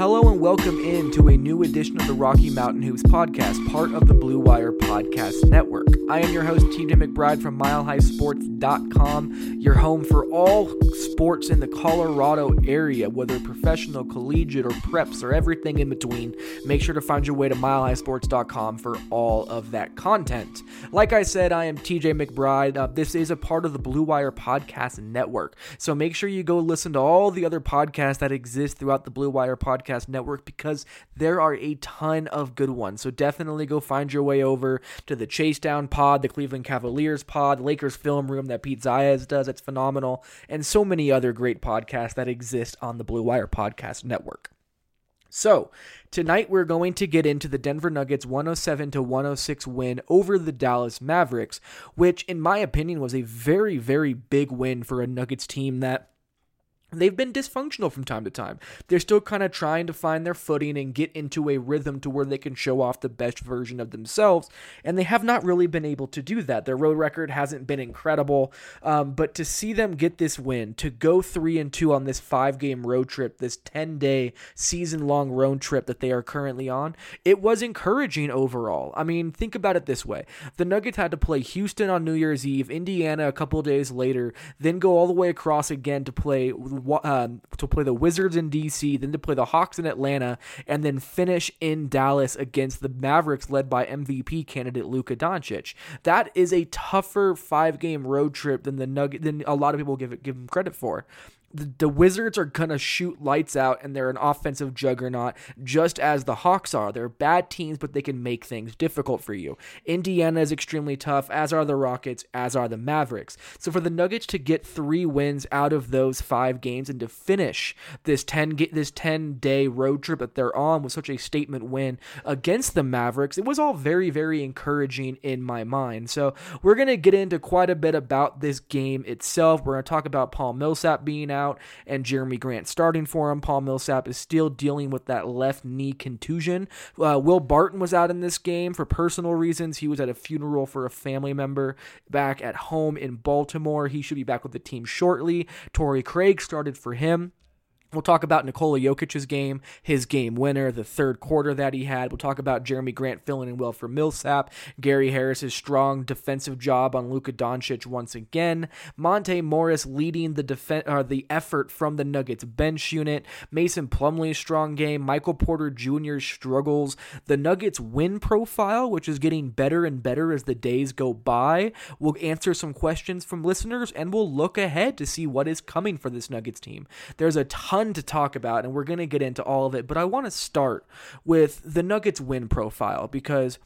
Hello and welcome in to a new edition of the Rocky Mountain Hoops podcast, part of the Blue Wire Podcast Network. I am your host, TJ McBride from MileHighSports.com, your home for all sports in the Colorado area, whether professional, collegiate, or preps, or everything in between. Make sure to find your way to MileHighSports.com for all of that content. Like I said, I am TJ McBride. Uh, this is a part of the Blue Wire Podcast Network, so make sure you go listen to all the other podcasts that exist throughout the Blue Wire Podcast Podcast Network because there are a ton of good ones. So definitely go find your way over to the Chase Down Pod, the Cleveland Cavaliers Pod, Lakers Film Room that Pete Zayas does. It's phenomenal. And so many other great podcasts that exist on the Blue Wire Podcast Network. So, tonight we're going to get into the Denver Nuggets 107 to 106 win over the Dallas Mavericks, which in my opinion was a very very big win for a Nuggets team that they've been dysfunctional from time to time. They're still kind of trying to find their footing and get into a rhythm to where they can show off the best version of themselves, and they have not really been able to do that. Their road record hasn't been incredible, um, but to see them get this win, to go three and two on this five game road trip, this 10 day season long road trip that they are currently on, it was encouraging overall. I mean, think about it this way the Nuggets had to play Houston on New Year's Eve, Indiana a couple days later, then go all the way across again to play um, to play the Wizards in DC, then to play the Hawks in Atlanta, and then finish in Dallas against the Mavericks, led by MVP candidate Luka Doncic. That is a tougher five game road trip than the Nugget than a lot of people give it give them credit for the, the Wizards are going to shoot lights out and they're an offensive juggernaut, just as the Hawks are. They're bad teams, but they can make things difficult for you. Indiana is extremely tough, as are the Rockets, as are the Mavericks. So for the Nuggets to get three wins out of those five games and to finish this 10 this 10 day road trip that they're on with such a statement win against the Mavericks, it was all very, very encouraging in my mind. So we're going to get into quite a bit about this game itself. We're going to talk about Paul Millsap being out and Jerami Grant starting for him. Paul Millsap is still dealing with that left knee contusion. Uh, Will Barton was out in this game for personal reasons. He was at a funeral for a family member back at home in Baltimore. He should be back with the team shortly. Torrey Craig started for him. We'll talk about Nikola Jokic's game, his game winner, the third quarter that he had. We'll talk about Jerami Grant filling in well for Millsap, Gary Harris's strong defensive job on Luka Doncic once again, Monte Morris leading the def- or uh, the effort from the Nuggets bench unit, Mason Plumlee's strong game, Michael Porter Jr.'s struggles, the Nuggets win profile, which is getting better and better as the days go by. We'll answer some questions from listeners and we'll look ahead to see what is coming for this Nuggets team. There's a ton ton to talk about, and we're going to get into all of it. But I want to start with the Nuggets win profile because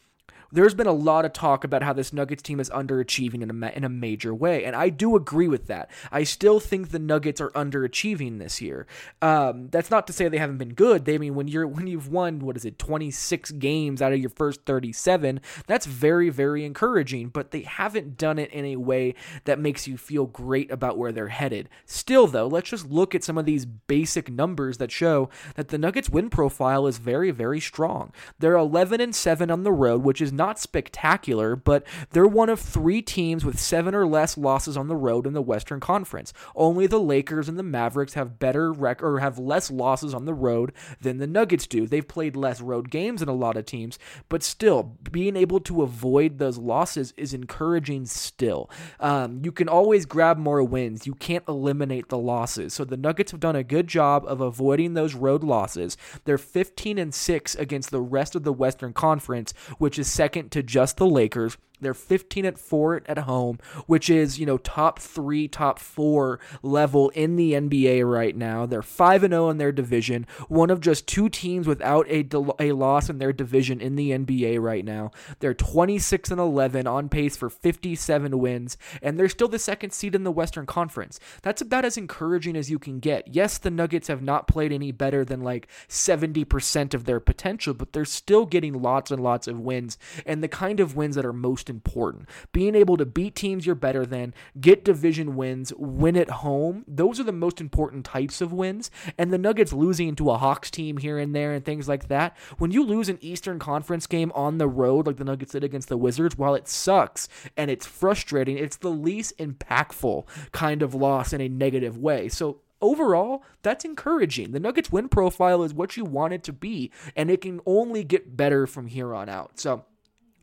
there's been a lot of talk about how this Nuggets team is underachieving in a, in a major way, and I do agree with that. I still think the Nuggets are underachieving this year. Um, that's not to say they haven't been good. They I mean when you're when you've won what is it 26 games out of your first 37, that's very very encouraging. But they haven't done it in a way that makes you feel great about where they're headed. Still though, let's just look at some of these basic numbers that show that the Nuggets win profile is very very strong. They're 11 and 7 on the road, which is not not spectacular, but they're one of three teams with seven or less losses on the road in the Western Conference. Only the Lakers and the Mavericks have better rec- or have less losses on the road than the Nuggets do. They've played less road games than a lot of teams, but still being able to avoid those losses is encouraging. Still, um, you can always grab more wins. You can't eliminate the losses. So the Nuggets have done a good job of avoiding those road losses. They're 15 and six against the rest of the Western Conference, which is second second to just the Lakers. They're 15 at 4 at home, which is, you know, top 3, top 4 level in the NBA right now. They're 5 and 0 in their division, one of just two teams without a a loss in their division in the NBA right now. They're 26 and 11 on pace for 57 wins, and they're still the second seed in the Western Conference. That's about as encouraging as you can get. Yes, the Nuggets have not played any better than like 70% of their potential, but they're still getting lots and lots of wins and the kind of wins that are most important. Being able to beat teams you're better than, get division wins, win at home, those are the most important types of wins. And the Nuggets losing to a Hawks team here and there and things like that, when you lose an Eastern Conference game on the road, like the Nuggets did against the Wizards, while it sucks and it's frustrating, it's the least impactful kind of loss in a negative way. So overall, that's encouraging. The Nuggets win profile is what you want it to be, and it can only get better from here on out. So,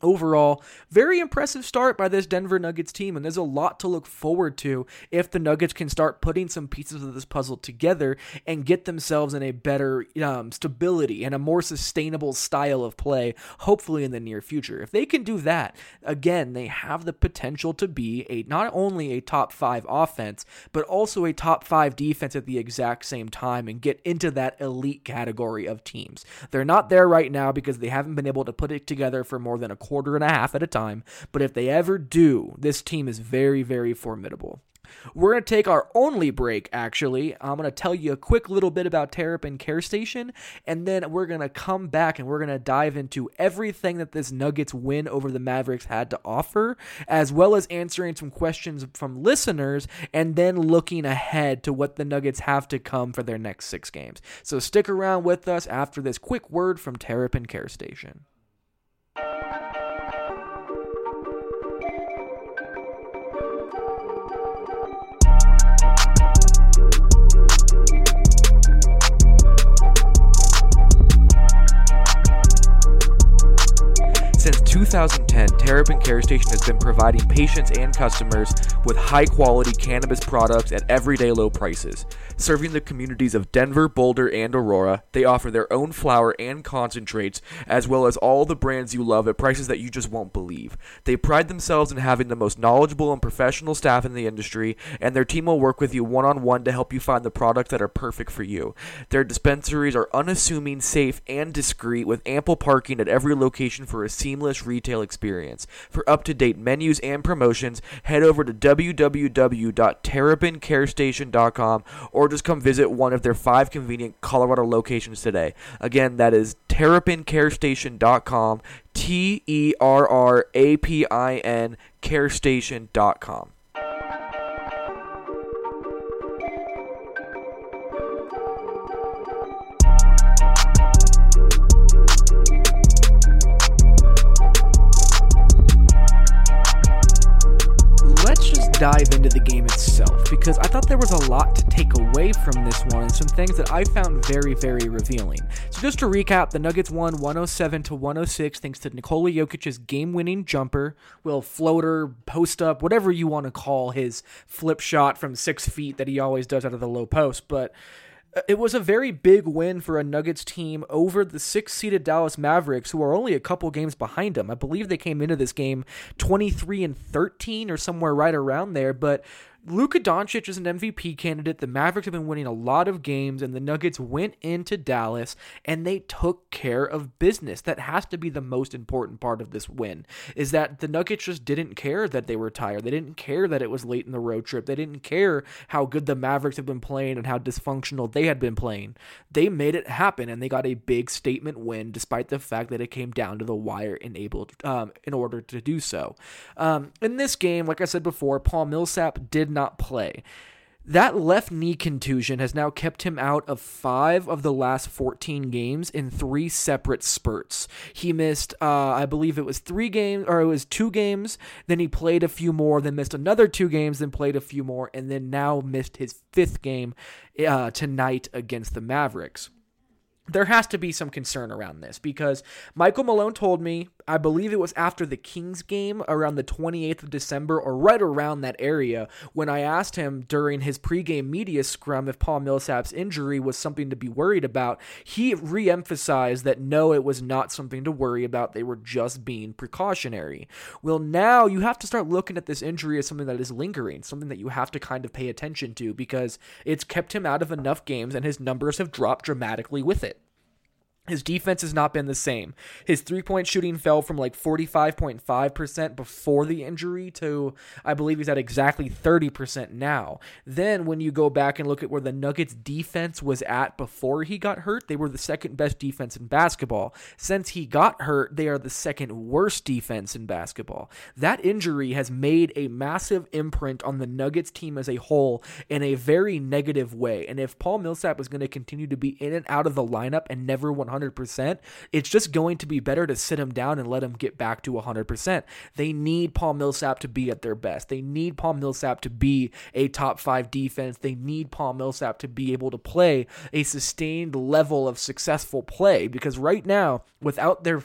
Overall, very impressive start by this Denver Nuggets team, and there's a lot to look forward to if the Nuggets can start putting some pieces of this puzzle together and get themselves in a better um, stability and a more sustainable style of play, hopefully in the near future. If they can do that, again, they have the potential to be a not only a top five offense, but also a top five defense at the exact same time and get into that elite category of teams. They're not there right now because they haven't been able to put it together for more than a quarter and a half at a time. But if they ever do, this team is very, very formidable. We're going to take our only break, actually. I'm going to tell you a quick little bit about Terrapin Care Station, and then we're going to come back and we're going to dive into everything that this Nuggets win over the Mavericks had to offer, as well as answering some questions from listeners, and then looking ahead to what the Nuggets have to come for their next six games. So stick around with us after this quick word from Terrapin Care Station. 2010, Terrapin Care Station has been providing patients and customers with high quality cannabis products at everyday low prices. Serving the communities of Denver, Boulder, and Aurora, they offer their own flower and concentrates, as well as all the brands you love at prices that you just won't believe. They pride themselves in having the most knowledgeable and professional staff in the industry, and their team will work with you one on one to help you find the products that are perfect for you. Their dispensaries are unassuming, safe, and discreet, with ample parking at every location for a seamless retail experience. For up to date menus and promotions, head over to www.terrapincarestation.com or just come visit one of their five convenient Colorado locations today. Again, that is terrapincarestation.com, T E R R A P I N carestation.com. dive into the game itself because I thought there was a lot to take away from this one and some things that I found very, very revealing. So just to recap, the Nuggets won 107 to 106 thanks to Nikola Jokic's game-winning jumper, will floater, post up, whatever you want to call his flip shot from six feet that he always does out of the low post, but it was a very big win for a Nuggets team over the six seeded Dallas Mavericks, who are only a couple games behind them. I believe they came into this game 23 and 13 or somewhere right around there, but Luka Doncic is an MVP candidate. The Mavericks have been winning a lot of games, and the Nuggets went into Dallas and they took care of business. That has to be the most important part of this win. Is that the Nuggets just didn't care that they were tired. They didn't care that it was late in the road trip. They didn't care how good the Mavericks have been playing and how dysfunctional they had been playing. They made it happen, and they got a big statement win, despite the fact that it came down to the wire, enabled um, in order to do so. Um, in this game, like I said before, Paul Millsap did not play. That left knee contusion has now kept him out of five of the last 14 games in three separate spurts. He missed, uh, I believe it was three games, or it was two games, then he played a few more, then missed another two games, then played a few more, and then now missed his fifth game uh, tonight against the Mavericks there has to be some concern around this because Michael Malone told me, I believe it was after the Kings game around the 28th of December or right around that area, when I asked him during his pregame media scrum if Paul Millsap's injury was something to be worried about. He re-emphasized that no, it was not something to worry about. They were just being precautionary. Well, now you have to start looking at this injury as something that is lingering, something that you have to kind of pay attention to because it's kept him out of enough games and his numbers have dropped dramatically with it. His defense has not been the same. His three point shooting fell from like 45.5% before the injury to, I believe he's at exactly 30% now. Then, when you go back and look at where the Nuggets defense was at before he got hurt, they were the second best defense in basketball. Since he got hurt, they are the second worst defense in basketball. That injury has made a massive imprint on the Nuggets team as a whole in a very negative way. And if Paul Millsap is going to continue to be in and out of the lineup and never 100 100%, it's just going to be better to sit him down and let him get back to 100%. They need Paul Millsap to be at their best. They need Paul Millsap to be a top five defense. They need Paul Millsap to be able to play a sustained level of successful play because right now, without their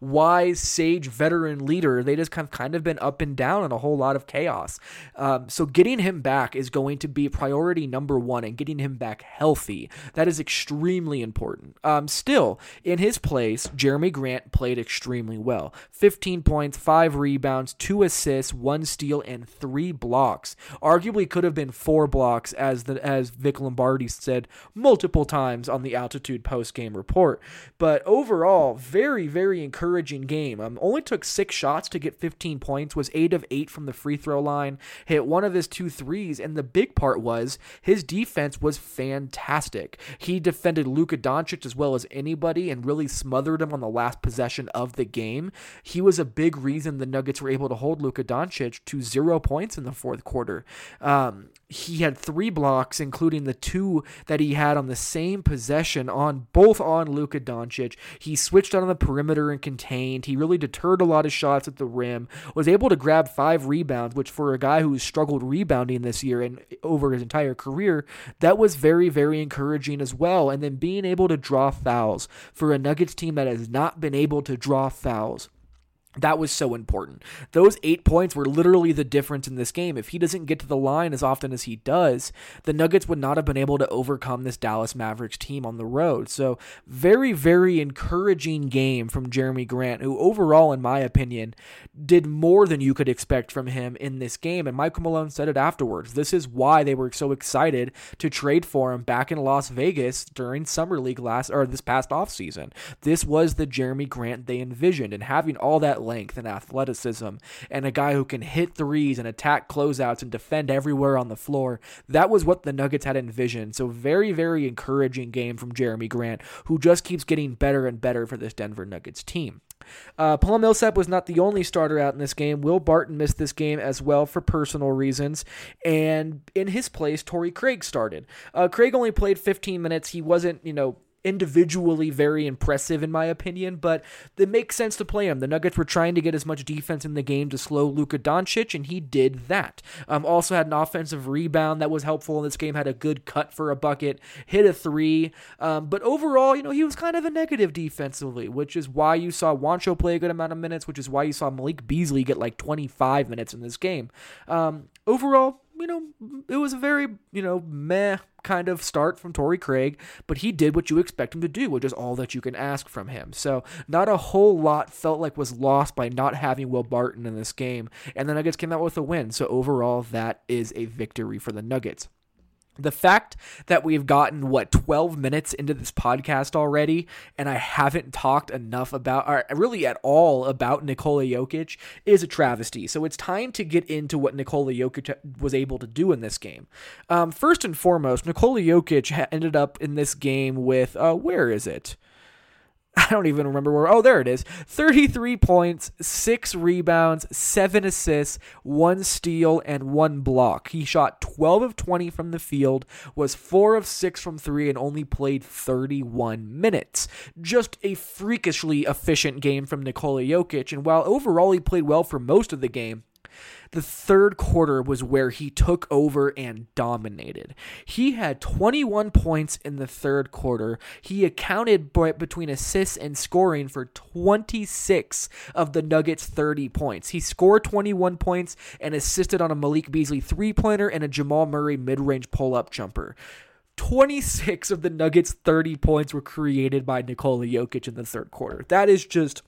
wise, sage veteran leader, they just have kind of been up and down in a whole lot of chaos. Um, so getting him back is going to be priority number one and getting him back healthy. That is extremely important. Um, still, in his place, Jerami Grant played extremely well 15 points, 5 rebounds, 2 assists, 1 steal, and 3 blocks. Arguably could have been 4 blocks, as, the, as Vic Lombardi said multiple times on the altitude post game report. But overall, very, very encouraging game. Um, only took 6 shots to get 15 points, was 8 of 8 from the free throw line, hit one of his two threes, and the big part was his defense was fantastic. He defended Luka Doncic as well as anybody and really smothered him on the last possession of the game. He was a big reason the Nuggets were able to hold Luka Doncic to zero points in the fourth quarter. Um, he had three blocks, including the two that he had on the same possession on both on Luka Doncic. He switched out on the perimeter and contained. He really deterred a lot of shots at the rim. Was able to grab five rebounds, which for a guy who's struggled rebounding this year and over his entire career, that was very very encouraging as well. And then being able to draw fouls for a Nuggets team that has not been able to draw fouls that was so important. Those eight points were literally the difference in this game. If he doesn't get to the line as often as he does, the Nuggets would not have been able to overcome this Dallas Mavericks team on the road. So, very, very encouraging game from Jerami Grant, who overall, in my opinion, did more than you could expect from him in this game. And Michael Malone said it afterwards. This is why they were so excited to trade for him back in Las Vegas during Summer League last or this past offseason. This was the Jerami Grant they envisioned, and having all that length and athleticism and a guy who can hit threes and attack closeouts and defend everywhere on the floor. That was what the Nuggets had envisioned. So, very, very encouraging game from Jerami Grant, who just keeps getting better and better for this Denver Nuggets team. Uh, Paul Millsap was not the only starter out in this game. Will Barton missed this game as well for personal reasons, and in his place, Torrey Craig started. Uh, Craig only played 15 minutes. He wasn't, you know, individually very impressive in my opinion, but it makes sense to play him. The Nuggets were trying to get as much defense in the game to slow Luka Doncic, and he did that. Um, also had an offensive rebound that was helpful in this game. Had a good cut for a bucket, hit a three. Um, but overall, you know, he was kind of a negative defensively, which is why you saw Juancho play a good amount of minutes, which is why you saw Malik Beasley get like 25 minutes in this game. Um, overall, you know, it was a very, you know, meh kind of start from Torrey Craig, but he did what you expect him to do, which is all that you can ask from him. So, not a whole lot felt like was lost by not having Will Barton in this game, and the Nuggets came out with a win. So, overall, that is a victory for the Nuggets. The fact that we've gotten, what, 12 minutes into this podcast already, and I haven't talked enough about, or really at all about Nikola Jokic is a travesty. So it's time to get into what Nikola Jokic was able to do in this game. Um, first and foremost, Nikola Jokic ended up in this game with, uh, where is it? I don't even remember where. Oh, there it is. 33 points, 6 rebounds, 7 assists, 1 steal, and 1 block. He shot 12 of 20 from the field, was 4 of 6 from 3, and only played 31 minutes. Just a freakishly efficient game from Nikola Jokic. And while overall he played well for most of the game, the third quarter was where he took over and dominated. He had 21 points in the third quarter. He accounted between assists and scoring for 26 of the Nuggets' 30 points. He scored 21 points and assisted on a Malik Beasley three pointer and a Jamal Murray mid range pull up jumper. 26 of the Nuggets' 30 points were created by Nikola Jokic in the third quarter. That is just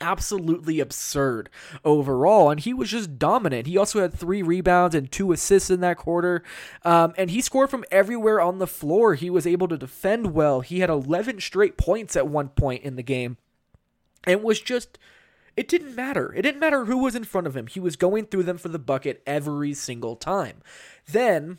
absolutely absurd overall and he was just dominant. He also had three rebounds and two assists in that quarter um, and he scored from everywhere on the floor. He was able to defend well. He had 11 straight points at one point in the game and was just it didn't matter. It didn't matter who was in front of him. He was going through them for the bucket every single time. Then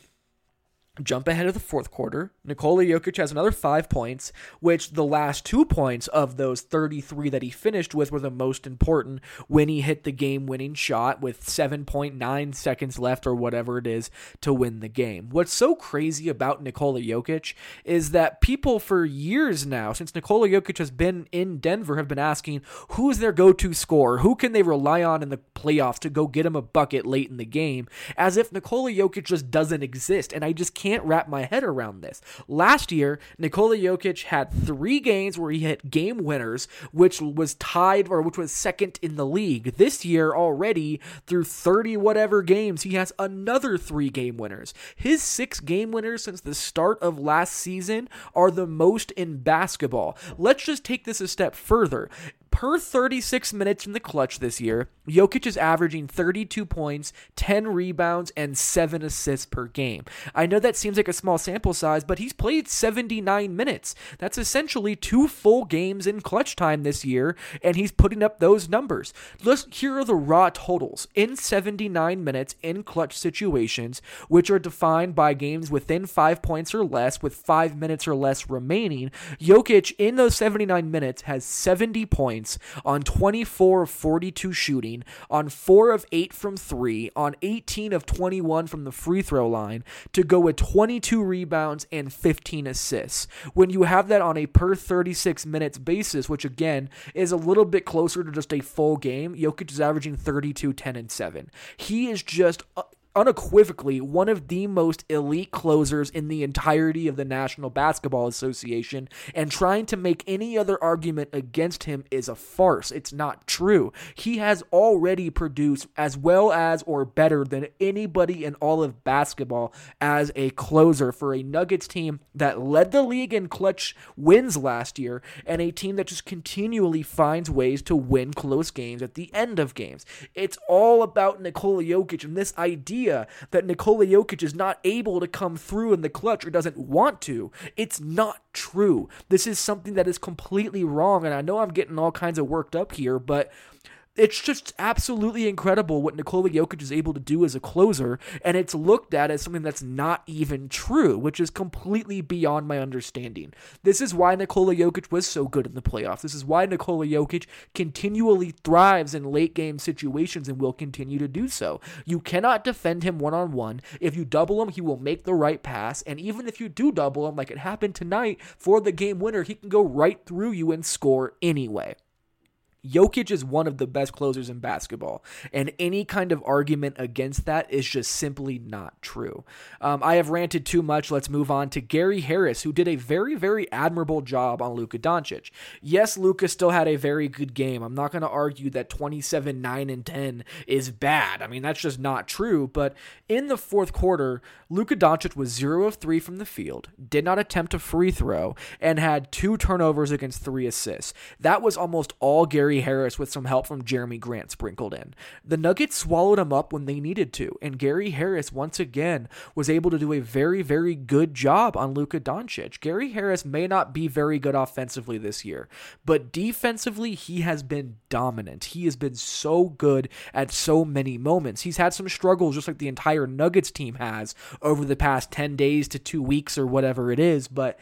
Jump ahead of the fourth quarter. Nikola Jokic has another five points, which the last two points of those 33 that he finished with were the most important when he hit the game winning shot with 7.9 seconds left or whatever it is to win the game. What's so crazy about Nikola Jokic is that people for years now, since Nikola Jokic has been in Denver, have been asking who's their go to scorer? Who can they rely on in the playoffs to go get him a bucket late in the game? As if Nikola Jokic just doesn't exist. And I just can't wrap my head around this. Last year, Nikola Jokic had three games where he hit game winners, which was tied or which was second in the league. This year, already through 30 whatever games, he has another three game winners. His six game winners since the start of last season are the most in basketball. Let's just take this a step further per 36 minutes in the clutch this year, Jokic is averaging 32 points, 10 rebounds, and 7 assists per game. I know that seems like a small sample size, but he's played 79 minutes. That's essentially two full games in clutch time this year, and he's putting up those numbers. Let's here are the raw totals in 79 minutes in clutch situations, which are defined by games within 5 points or less with 5 minutes or less remaining. Jokic in those 79 minutes has 70 points points on 24 of 42 shooting, on 4 of 8 from 3, on 18 of 21 from the free throw line to go with 22 rebounds and 15 assists. When you have that on a per 36 minutes basis, which again is a little bit closer to just a full game, Jokic is averaging 32, 10, and 7. He is just uh, unequivocally one of the most elite closers in the entirety of the National Basketball Association, and trying to make any other argument against him is a farce. It's not true. He has already produced as well as or better than anybody in all of basketball as a closer for a Nuggets team that led the league in clutch wins last year and a team that just continually finds ways to win close games at the end of games. It's all about Nikola Jokic and this idea idea that Nikola Jokic is not able to come through in the clutch or doesn't want to. It's not true. This is something that is completely wrong. And I know I'm getting all kinds of worked up here, but it's just absolutely incredible what Nikola Jokic is able to do as a closer, and it's looked at as something that's not even true, which is completely beyond my understanding. This is why Nikola Jokic was so good in the playoffs. This is why Nikola Jokic continually thrives in late game situations and will continue to do so. You cannot defend him one on one. If you double him, he will make the right pass, and even if you do double him, like it happened tonight for the game winner, he can go right through you and score anyway. Jokic is one of the best closers in basketball, and any kind of argument against that is just simply not true. Um, I have ranted too much. Let's move on to Gary Harris, who did a very, very admirable job on Luka Doncic. Yes, Luka still had a very good game. I'm not going to argue that 27, 9, and 10 is bad. I mean, that's just not true. But in the fourth quarter, Luka Doncic was 0 of 3 from the field, did not attempt a free throw, and had two turnovers against three assists. That was almost all Gary Gary Harris with some help from Jerami Grant sprinkled in. The Nuggets swallowed him up when they needed to, and Gary Harris once again was able to do a very, very good job on Luka Doncic. Gary Harris may not be very good offensively this year, but defensively, he has been dominant. He has been so good at so many moments. He's had some struggles, just like the entire Nuggets team has over the past 10 days to two weeks or whatever it is, but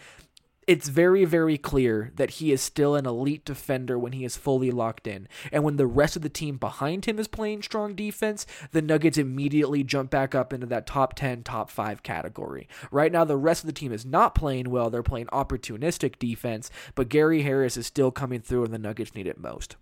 it's very, very clear that he is still an elite defender when he is fully locked in. And when the rest of the team behind him is playing strong defense, the Nuggets immediately jump back up into that top 10, top 5 category. Right now, the rest of the team is not playing well. They're playing opportunistic defense, but Gary Harris is still coming through and the Nuggets need it most.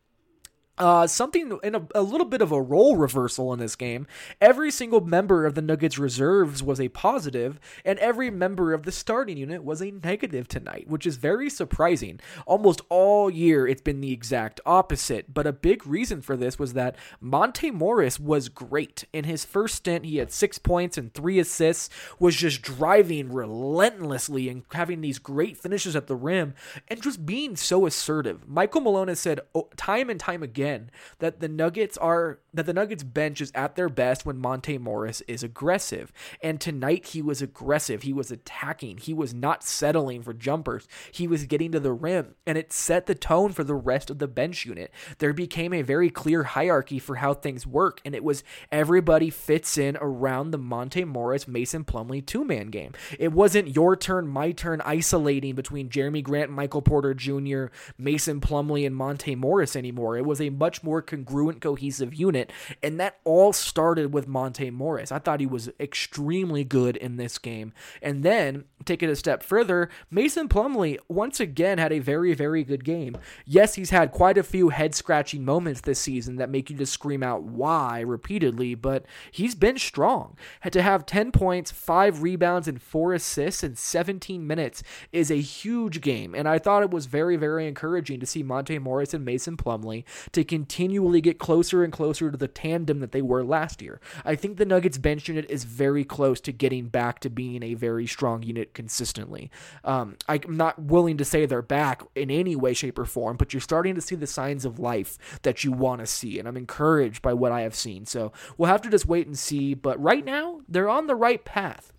Uh, something in a, a, little bit of a role reversal in this game. Every single member of the Nuggets reserves was a positive, and every member of the starting unit was a negative tonight, which is very surprising. Almost all year, it's been the exact opposite. But a big reason for this was that Monte Morris was great. In his first stint, he had six points and three assists, was just driving relentlessly and having these great finishes at the rim, and just being so assertive. Michael Malone has said oh, time and time again that the Nuggets are that the Nuggets bench is at their best when Monte Morris is aggressive. And tonight he was aggressive. He was attacking. He was not settling for jumpers. He was getting to the rim and it set the tone for the rest of the bench unit. There became a very clear hierarchy for how things work and it was everybody fits in around the Monte Morris Mason Plumlee two-man game. It wasn't your turn, my turn isolating between Jerami Grant, Michael Porter Jr., Mason Plumlee and Monte Morris anymore. It was a much more congruent cohesive unit and that all started with Monte Morris. I thought he was extremely good in this game. And then, take it a step further, Mason Plumlee once again had a very, very good game. Yes, he's had quite a few head scratching moments this season that make you just scream out why repeatedly, but he's been strong. Had to have 10 points, 5 rebounds, and 4 assists in 17 minutes is a huge game. And I thought it was very, very encouraging to see Monte Morris and Mason Plumlee to continually get closer and closer to the tandem that they were last year. I think the Nuggets bench unit is very close to getting back to being a very strong unit consistently. Um, I'm not willing to say they're back in any way, shape, or form, but you're starting to see the signs of life that you want to see, and I'm encouraged by what I have seen. So we'll have to just wait and see. But right now, they're on the right path.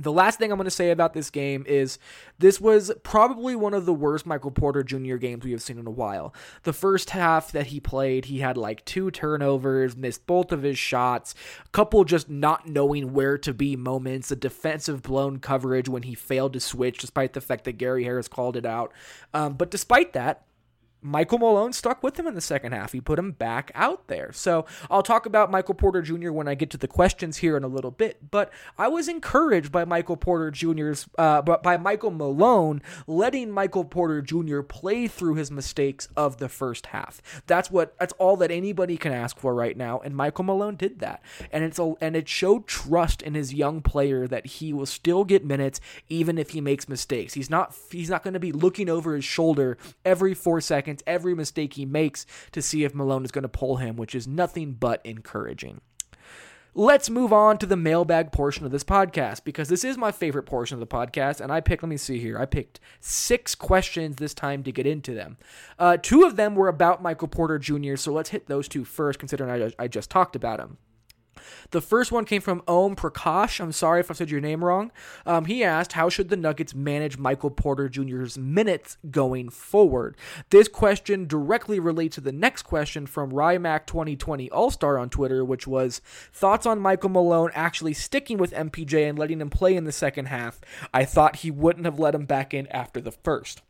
The last thing I'm going to say about this game is this was probably one of the worst Michael Porter Jr. games we have seen in a while. The first half that he played, he had like two turnovers, missed both of his shots, a couple just not knowing where to be moments, a defensive blown coverage when he failed to switch, despite the fact that Gary Harris called it out. Um, but despite that, Michael Malone stuck with him in the second half. He put him back out there. So I'll talk about Michael Porter Jr. when I get to the questions here in a little bit. But I was encouraged by Michael Porter Jr.'s, uh, by Michael Malone letting Michael Porter Jr. play through his mistakes of the first half. That's what. That's all that anybody can ask for right now. And Michael Malone did that. And it's a, and it showed trust in his young player that he will still get minutes even if he makes mistakes. He's not. He's not going to be looking over his shoulder every four seconds seconds every mistake he makes to see if Malone is going to pull him, which is nothing but encouraging. Let's move on to the mailbag portion of this podcast because this is my favorite portion of the podcast. And I picked, let me see here, I picked six questions this time to get into them. Uh, two of them were about Michael Porter Jr., so let's hit those two first, considering I, I just talked about him. The first one came from Om Prakash. I'm sorry if I said your name wrong. Um, he asked, How should the Nuggets manage Michael Porter Jr.'s minutes going forward? This question directly relates to the next question from Rymac 2020 All Star on Twitter, which was thoughts on Michael Malone actually sticking with MPJ and letting him play in the second half. I thought he wouldn't have let him back in after the first.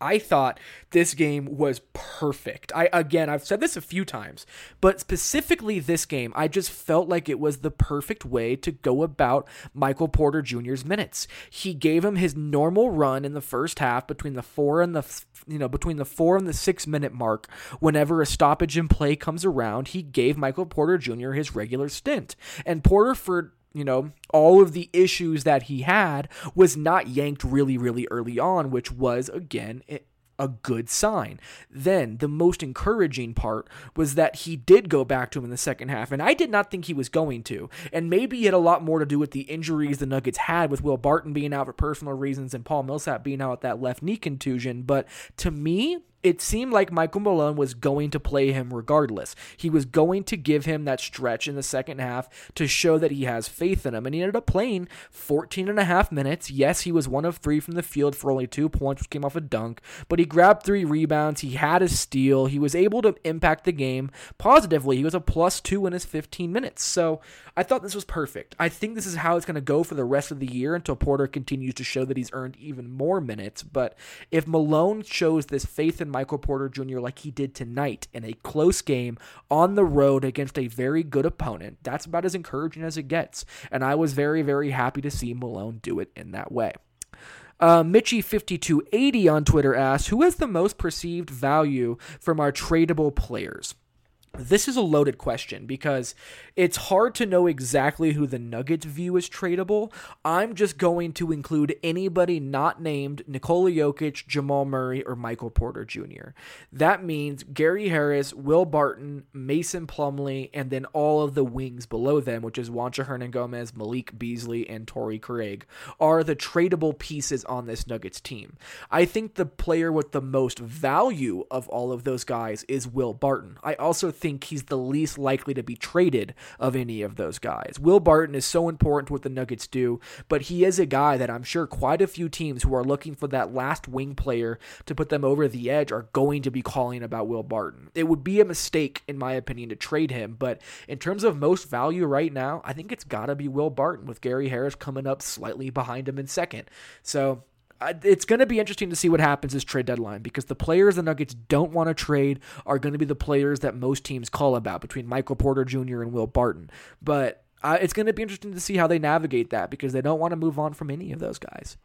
I thought this game was perfect. I again, I've said this a few times, but specifically this game, I just felt like it was the perfect way to go about Michael Porter Jr.'s minutes. He gave him his normal run in the first half between the 4 and the you know, between the 4 and the 6 minute mark whenever a stoppage in play comes around, he gave Michael Porter Jr. his regular stint. And Porter for you know, all of the issues that he had was not yanked really, really early on, which was, again, a good sign. Then the most encouraging part was that he did go back to him in the second half, and I did not think he was going to. And maybe it had a lot more to do with the injuries the Nuggets had with Will Barton being out for personal reasons and Paul Millsap being out with that left knee contusion. But to me, it seemed like Michael Malone was going to play him regardless. He was going to give him that stretch in the second half to show that he has faith in him. And he ended up playing 14 and a half minutes. Yes, he was one of three from the field for only two points, which came off a dunk, but he grabbed three rebounds. He had a steal. He was able to impact the game positively. He was a plus two in his 15 minutes. So I thought this was perfect. I think this is how it's going to go for the rest of the year until Porter continues to show that he's earned even more minutes. But if Malone shows this faith in Michael Porter Jr. like he did tonight in a close game on the road against a very good opponent. That's about as encouraging as it gets. And I was very, very happy to see Malone do it in that way. Uh, Mitchy5280 on Twitter asks, Who has the most perceived value from our tradable players? This is a loaded question because it's hard to know exactly who the Nuggets view as tradable. I'm just going to include anybody not named Nikola Jokic, Jamal Murray, or Michael Porter Jr. That means Gary Harris, Will Barton, Mason Plumlee, and then all of the wings below them, which is Juancho Hernangomez, Malik Beasley, and Torrey Craig, are the tradable pieces on this Nuggets team. I think the player with the most value of all of those guys is Will Barton. I also think think he's the least likely to be traded of any of those guys. Will Barton is so important to what the Nuggets do, but he is a guy that I'm sure quite a few teams who are looking for that last wing player to put them over the edge are going to be calling about Will Barton. It would be a mistake, in my opinion, to trade him, but in terms of most value right now, I think it's got to be Will Barton with Gary Harris coming up slightly behind him in second. So it's going to be interesting to see what happens this trade deadline because the players the Nuggets don't want to trade are going to be the players that most teams call about between Michael Porter Jr. and Will Barton. But uh, it's going to be interesting to see how they navigate that because they don't want to move on from any of those guys.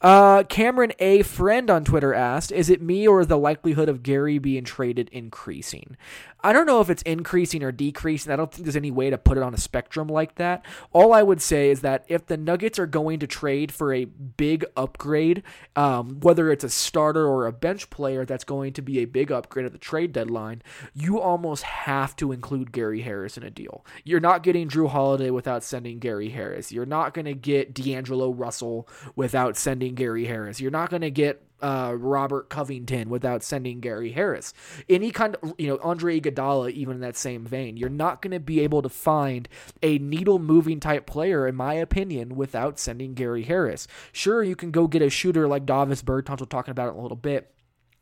Uh, Cameron A. Friend on Twitter asked, Is it me or is the likelihood of Gary being traded increasing? I don't know if it's increasing or decreasing. I don't think there's any way to put it on a spectrum like that. All I would say is that if the Nuggets are going to trade for a big upgrade, um, whether it's a starter or a bench player that's going to be a big upgrade at the trade deadline, you almost have to include Gary Harris in a deal. You're not getting Jrue Holiday without sending Gary Harris. You're not going to get D'Angelo Russell without sending Gary Harris. You're not going to get uh, Robert Covington without sending Gary Harris. Any kind of, you know, Andre Iguodala, even in that same vein. You're not going to be able to find a needle moving type player, in my opinion, without sending Gary Harris. Sure, you can go get a shooter like Davis Bertans, we're talking about it in a little bit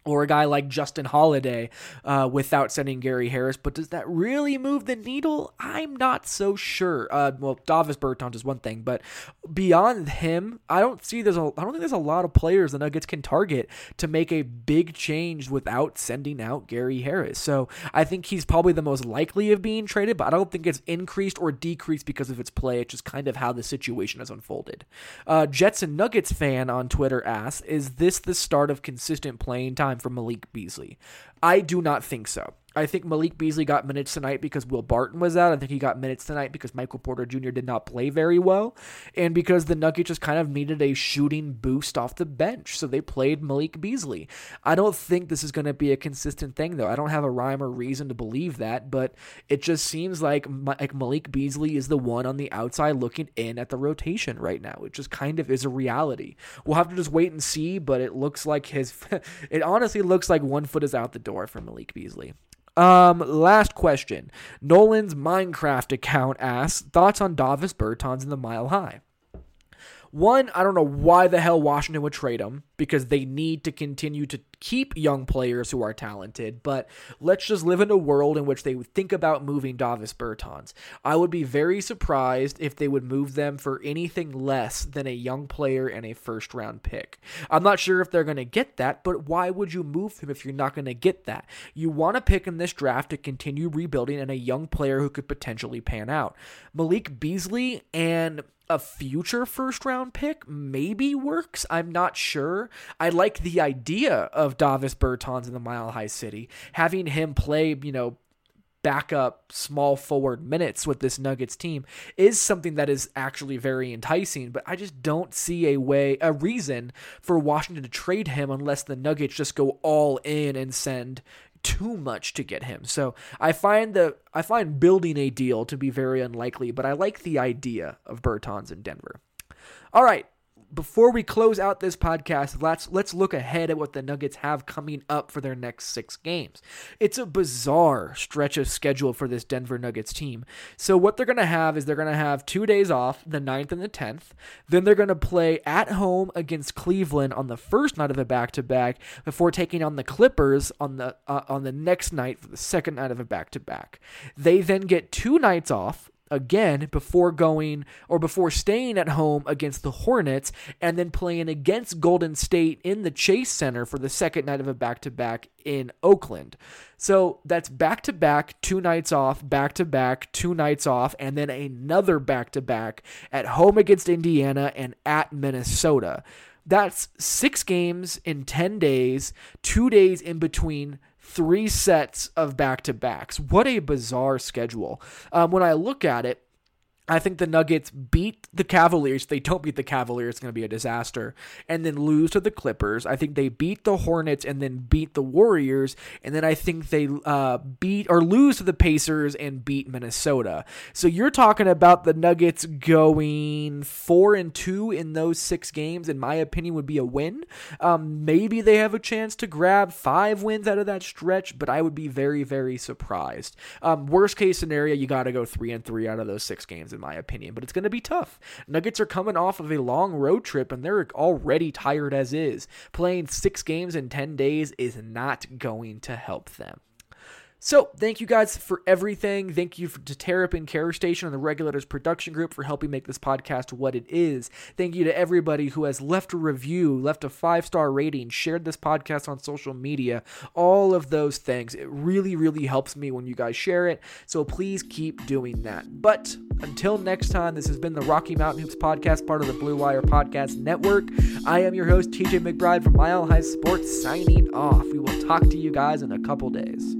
or a guy like Justin Holiday uh, without sending Gary Harris. But does that really move the needle? I'm not so sure. Uh, well, Davis Bertans is one thing, but beyond him, I don't see there's a I don't think there's a lot of players the Nuggets can target to make a big change without sending out Gary Harris. So I think he's probably the most likely of being traded, but I don't think it's increased or decreased because of its play. It's just kind of how the situation has unfolded. Uh, Jets and Nuggets fan on Twitter asks, "Is this the start of consistent playing time?" Time for Malik Beasley. I do not think so. I think Malik Beasley got minutes tonight because Will Barton was out. I think he got minutes tonight because Michael Porter Jr. did not play very well, and because the Nuggets just kind of needed a shooting boost off the bench. So they played Malik Beasley. I don't think this is going to be a consistent thing, though. I don't have a rhyme or reason to believe that, but it just seems like, like Malik Beasley is the one on the outside looking in at the rotation right now. It just kind of is a reality. We'll have to just wait and see, but it looks like his. it honestly looks like one foot is out the door for Malik Beasley. Um, last question. Nolan's Minecraft account asks thoughts on Davis Bertans in the Mile High. One, I don't know why the hell Washington would trade him because they need to continue to keep young players who are talented, but let's just live in a world in which they would think about moving Davis Bertans. I would be very surprised if they would move them for anything less than a young player and a first round pick. I'm not sure if they're going to get that, but why would you move him if you're not going to get that? You want to pick in this draft to continue rebuilding and a young player who could potentially pan out. Malik Beasley and a future first round pick maybe works. I'm not sure. I like the idea of Davis Bertans in the Mile High City, having him play, you know, backup small forward minutes with this Nuggets team is something that is actually very enticing, but I just don't see a way, a reason for Washington to trade him unless the Nuggets just go all in and send too much to get him. So I find the I find building a deal to be very unlikely, but I like the idea of Bertans in Denver. All right, before we close out this podcast, let's let's look ahead at what the Nuggets have coming up for their next 6 games. It's a bizarre stretch of schedule for this Denver Nuggets team. So what they're going to have is they're going to have 2 days off, the 9th and the 10th. Then they're going to play at home against Cleveland on the first night of the back-to-back before taking on the Clippers on the uh, on the next night for the second night of a back-to-back. They then get 2 nights off again before going or before staying at home against the Hornets and then playing against Golden State in the Chase Center for the second night of a back to back in Oakland. So that's back to back, two nights off, back to back, two nights off, and then another back to back at home against Indiana and at Minnesota. That's six games in 10 days, two days in between three sets of back to backs. What a bizarre schedule. Um, when I look at it, I think the Nuggets beat the Cavaliers. If they don't beat the Cavaliers, it's going to be a disaster. And then lose to the Clippers. I think they beat the Hornets and then beat the Warriors. And then I think they uh, beat or lose to the Pacers and beat Minnesota. So you're talking about the Nuggets going four and two in those six games. In my opinion, would be a win. Um, maybe they have a chance to grab five wins out of that stretch, but I would be very, very surprised. Um, worst case scenario, you got to go three and three out of those six games in my opinion, but it's going to be tough. Nuggets are coming off of a long road trip and they're already tired as is. Playing six games in 10 days is not going to help them. So, thank you guys for everything. Thank you to Terrapin Care Station and the Regulators Production Group for helping make this podcast what it is. Thank you to everybody who has left a review, left a five star rating, shared this podcast on social media, all of those things. It really, really helps me when you guys share it. So, please keep doing that. But until next time, this has been the Rocky Mountain Hoops Podcast, part of the Blue Wire Podcast Network. I am your host, TJ McBride from Mile High Sports, signing off. We will talk to you guys in a couple days.